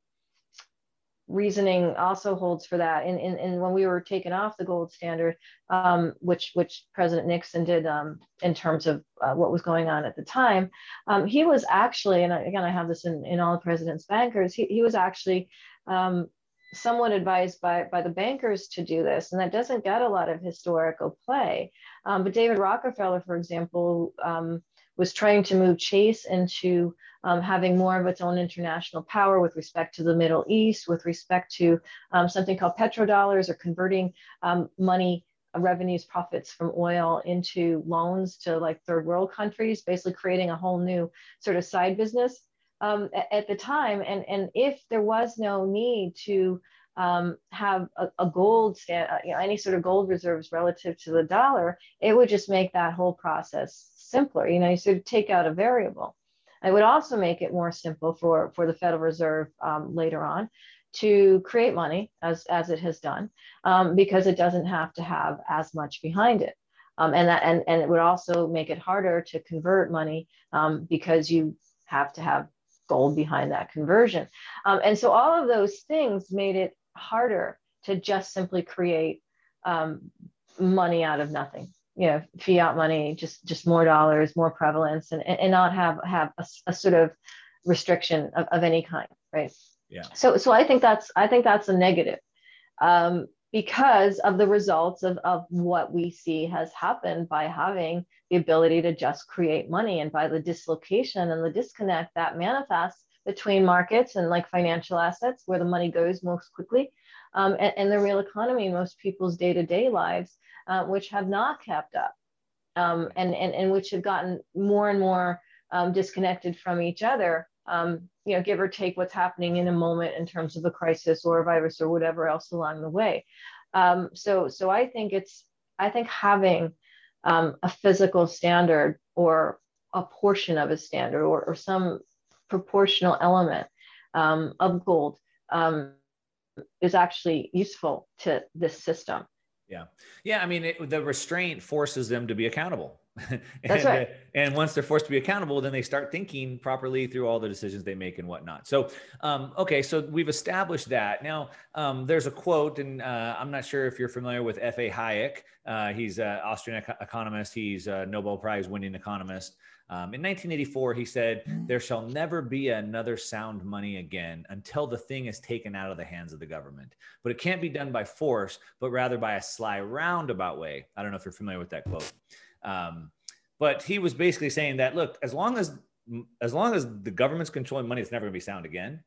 reasoning also holds for that. And, and, and when we were taken off the gold standard, um, which which President Nixon did um, in terms of uh, what was going on at the time, um, he was actually, and again, I have this in, in all the president's bankers, he, he was actually um, somewhat advised by, by the bankers to do this, and that doesn't get a lot of historical play. Um, but David Rockefeller, for example, um, was trying to move Chase into um, having more of its own international power with respect to the Middle East, with respect to um, something called petrodollars or converting um, money uh, revenues profits from oil into loans to like third world countries basically creating a whole new sort of side business um, at, at, the time. And and if there was no need to um, have a, a gold stand, uh, you know, any sort of gold reserves relative to the dollar, it would just make that whole process simpler. You know, you sort of take out a variable. It would also make it more simple for, for the Federal Reserve um, later on to create money as, as it has done um, because it doesn't have to have as much behind it. Um, and that and, and it would also make it harder to convert money um, because you have to have gold behind that conversion. Um, and so all of those things made it harder to just simply create um, money out of nothing. You know, fiat money, just just more dollars, more prevalence, and, and not have have a, a sort of restriction of, of any kind, right? Yeah. So so I think that's I think that's a negative. Um, because of the results of, of what we see has happened by having the ability to just create money and by the dislocation and the disconnect that manifests between markets and like financial assets where the money goes most quickly um, and, and, the real economy most people's day-to-day lives uh, which have not kept up um, and, and, and which have gotten more and more um, disconnected from each other um, you know, give or take what's happening in a moment in terms of a crisis or a virus or whatever else along the way. Um, so, so I think it's, I think having um, a physical standard or a portion of a standard or, or some proportional element um, of gold um, is actually useful to this system. Yeah. Yeah. I mean, it, the restraint forces them to be accountable. and, That's right. Uh, and once they're forced to be accountable, then they start thinking properly through all the decisions they make and whatnot. So, um, okay, so we've established that. Now, um, there's a quote, and uh, I'm not sure if you're familiar with F.A. Hayek. Uh, he's an Austrian economist. He's a Nobel Prize winning economist. Um, in 1984, he said, There shall never be another sound money again until the thing is taken out of the hands of the government. But it can't be done by force, but rather by a sly roundabout way. I don't know if you're familiar with that quote. Um, but he was basically saying that look, as long as as long as the government's controlling money, it's never going to be sound again.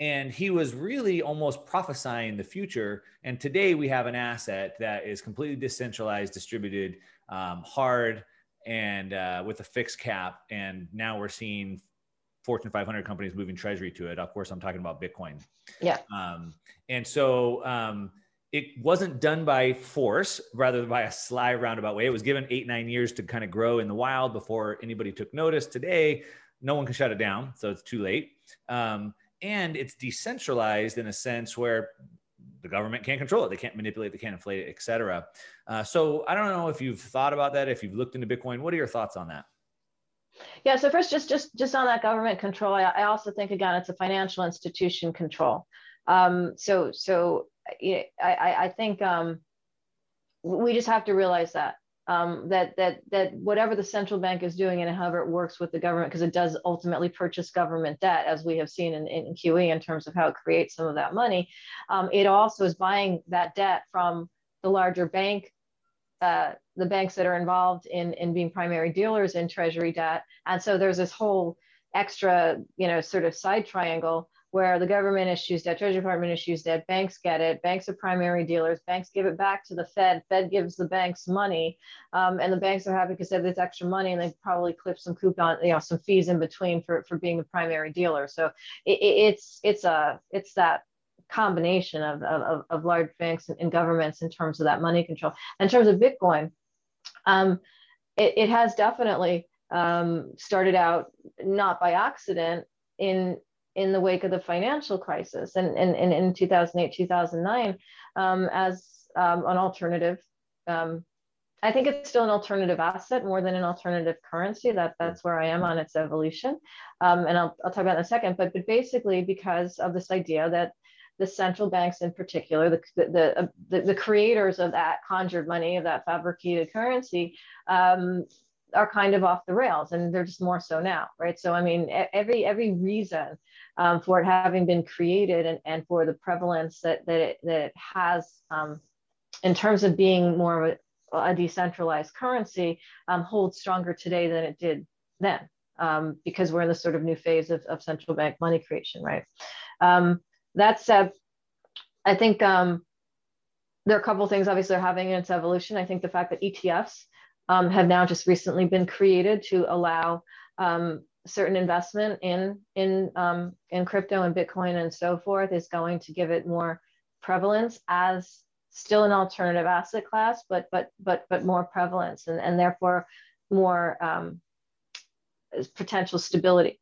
And he was really almost prophesying the future. And today we have an asset that is completely decentralized, distributed, um, hard, and uh, with a fixed cap. And now we're seeing Fortune 500 companies moving treasury to it. Of course, I'm talking about Bitcoin. Yeah. Um, and so um, it wasn't done by force rather by a sly roundabout way. It was given eight, nine years to kind of grow in the wild before anybody took notice. Today, no one can shut it down. So it's too late. Um, and it's decentralized in a sense where the government can't control it. They can't manipulate, they can't inflate it, et cetera. Uh, so I don't know if you've thought about that, if you've looked into Bitcoin. What are your thoughts on that? Yeah, so first, just just just on that government control, I, I also think again it's a financial institution control. Um, so so I, I think um, we just have to realize that um, that that that whatever the central bank is doing and however it works with the government, because it does ultimately purchase government debt, as we have seen in, in QE in terms of how it creates some of that money. Um, it also is buying that debt from the larger bank, uh, the banks that are involved in in being primary dealers in treasury debt, and so there's this whole extra, you know, sort of side triangle where the government issues debt, Treasury Department issues debt, banks get it, banks are primary dealers, banks give it back to the Fed, Fed gives the banks money, um, and the banks are happy because they have this extra money and they probably clip some coupon, you know, some fees in between for, for being the primary dealer. So it, it's it's a it's that combination of, of, of large banks and, governments in terms of that money control. In terms of Bitcoin, um, it, it has definitely um, started out not by accident in in the wake of the financial crisis and, in 2008, 2009 um, as um, an alternative. Um, I think it's still an alternative asset more than an alternative currency. That that's where I am on its evolution, um, and I'll, I'll talk about in a second. But but basically because of this idea that the central banks in particular, the the, uh, the, the creators of that conjured money of that fabricated currency, um, are kind of off the rails and they're just more so now right? So i mean every every reason um, for it having been created and, and for the prevalence that that it, that it has um, in terms of being more of a, a decentralized currency um, holds stronger today than it did then um, because we're in this sort of new phase of, of central bank money creation right? Um, that said i think um, there are a couple of things obviously are having in its evolution. I think the fact that etfs um, have now just recently been created to allow um, certain investment in in um, in crypto and Bitcoin and so forth is going to give it more prevalence as still an alternative asset class, but but but but more prevalence and, and therefore more um, potential stability.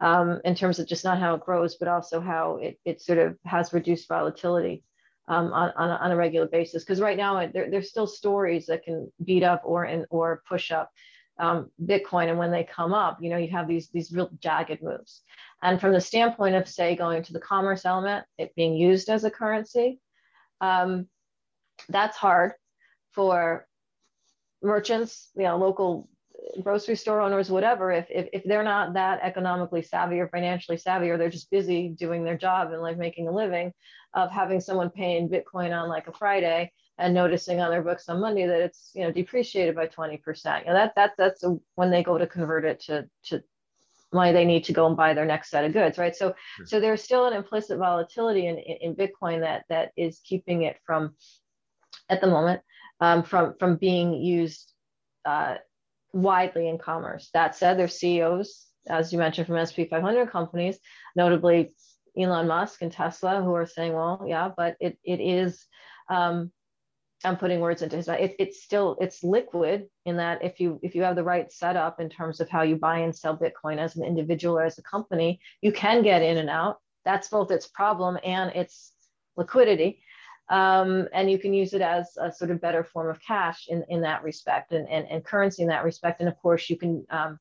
um, in terms of just not how it grows, but also how it, it sort of has reduced volatility um, on, on a, on, a, regular basis. Because right now there, there's still stories that can beat up or in, or push up um, Bitcoin, and when they come up, you know, you have these these real jagged moves. And from the standpoint of say going to the commerce element, it being used as a currency, um, that's hard for merchants, you know, local grocery store owners, whatever, if, if, if they're not that economically savvy or financially savvy, or they're just busy doing their job and like making a living of having someone paying Bitcoin on like a Friday and noticing on their books on Monday that it's, you know, depreciated by 20%. You know, that, that, that's a, when they go to convert it to, to money they need to go and buy their next set of goods, right? So, sure. so there's still an implicit volatility in, in, in Bitcoin that, that is keeping it from, at the moment, um, from, from being used uh, widely in commerce. That said, there's CEOs, as you mentioned, from SP 500 companies, notably Elon Musk and Tesla, who are saying, well, yeah, but it, it is, um, I'm putting words into his mouth. It, it's still it's liquid in that if you if you have the right setup in terms of how you buy and sell Bitcoin as an individual or as a company, you can get in and out. That's both its problem and its liquidity um, and you can use it as a sort of better form of cash in, in that respect and, and, and currency in that respect. And of course, you can um,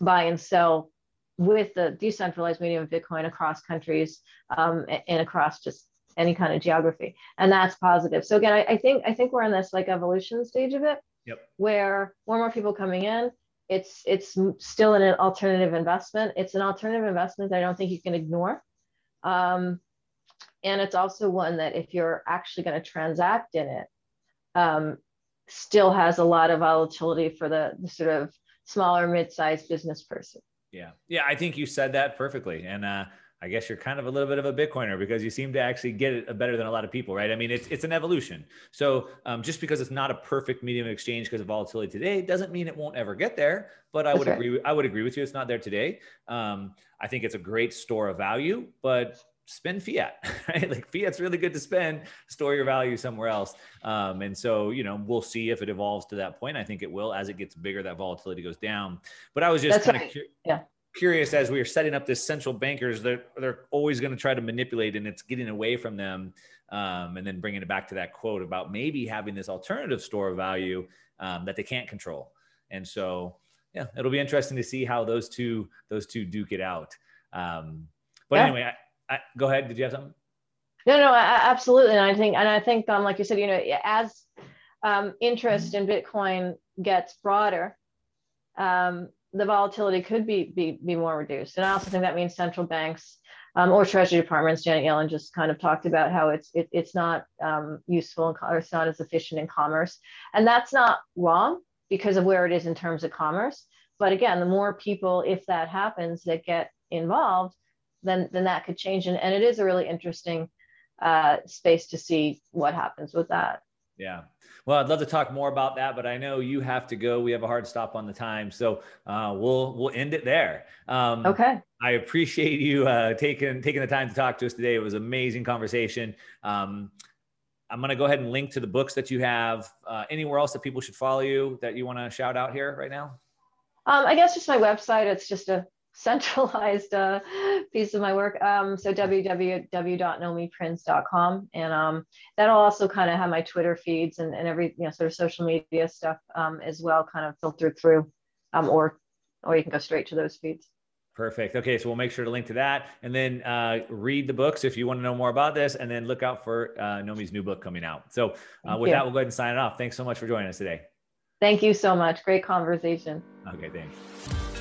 buy and sell with the decentralized medium of Bitcoin across countries um, and across just any kind of geography. And that's positive. So again, I, I, think I think we're in this like evolution stage of it, yep. where more and more people coming in. It's it's still an alternative investment. It's an alternative investment that I don't think you can ignore. Um, and it's also one that if you're actually going to transact in it um, still has a lot of volatility for the, the sort of smaller mid-sized business person yeah yeah i think you said that perfectly and uh, I guess you're kind of a little bit of a Bitcoiner because you seem to actually get it better than a lot of people, right? I mean, it's it's an evolution. So um, just because it's not a perfect medium of exchange because of volatility today doesn't mean it won't ever get there. But I That's would right. agree. I would agree with you. It's not there today. Um, I think it's a great store of value, but spend fiat, right? Like fiat's really good to spend, store your value somewhere else. Um, and so, you know, we'll see if it evolves to that point. I think it will as it gets bigger, that volatility goes down. But I was just kind right. of yeah. curious as we were setting up this central bankers, they're, they're always going to try to manipulate and it's getting away from them. Um, and then bringing it back to that quote about maybe having this alternative store of value um, that they can't control. And so, yeah, it'll be interesting to see how those two, those two duke it out. Um, but yeah. anyway, I, I, go ahead. Did you have something? No, no, absolutely. And I think, and I think, um, like you said, you know, as um, interest in Bitcoin gets broader, um, the volatility could be, be be more reduced. And I also think that means central banks um, or Treasury departments. Janet Yellen just kind of talked about how it's it, it's not um, useful or it's not as efficient in commerce, and that's not wrong because of where it is in terms of commerce. But again, the more people, if that happens, that get involved, then then that could change. And, and it is a really interesting uh, space to see what happens with that. Yeah. Well, I'd love to talk more about that, but I know you have to go. We have a hard stop on the time, so uh, we'll we'll end it there. Um, okay. I appreciate you uh, taking taking the time to talk to us today. It was amazing conversation. Um, I'm going to go ahead and link to the books that you have. Uh, anywhere else that people should follow you that you want to shout out here right now? Um, I guess just my website. It's just a centralized uh, piece of my work. Um, so www.nomiprins.com. And um, that'll also kind of have my Twitter feeds and, and every, you know, sort of social media stuff um, as well, kind of filtered through, um, or, or you can go straight to those feeds. Perfect. Okay, so we'll make sure to link to that, and then uh, read the books if you want to know more about this, and then look out for uh, Nomi's new book coming out. So, uh, with you. that, we'll go ahead and sign it off. Thanks so much for joining us today. Thank you so much. Great conversation. Okay, thanks.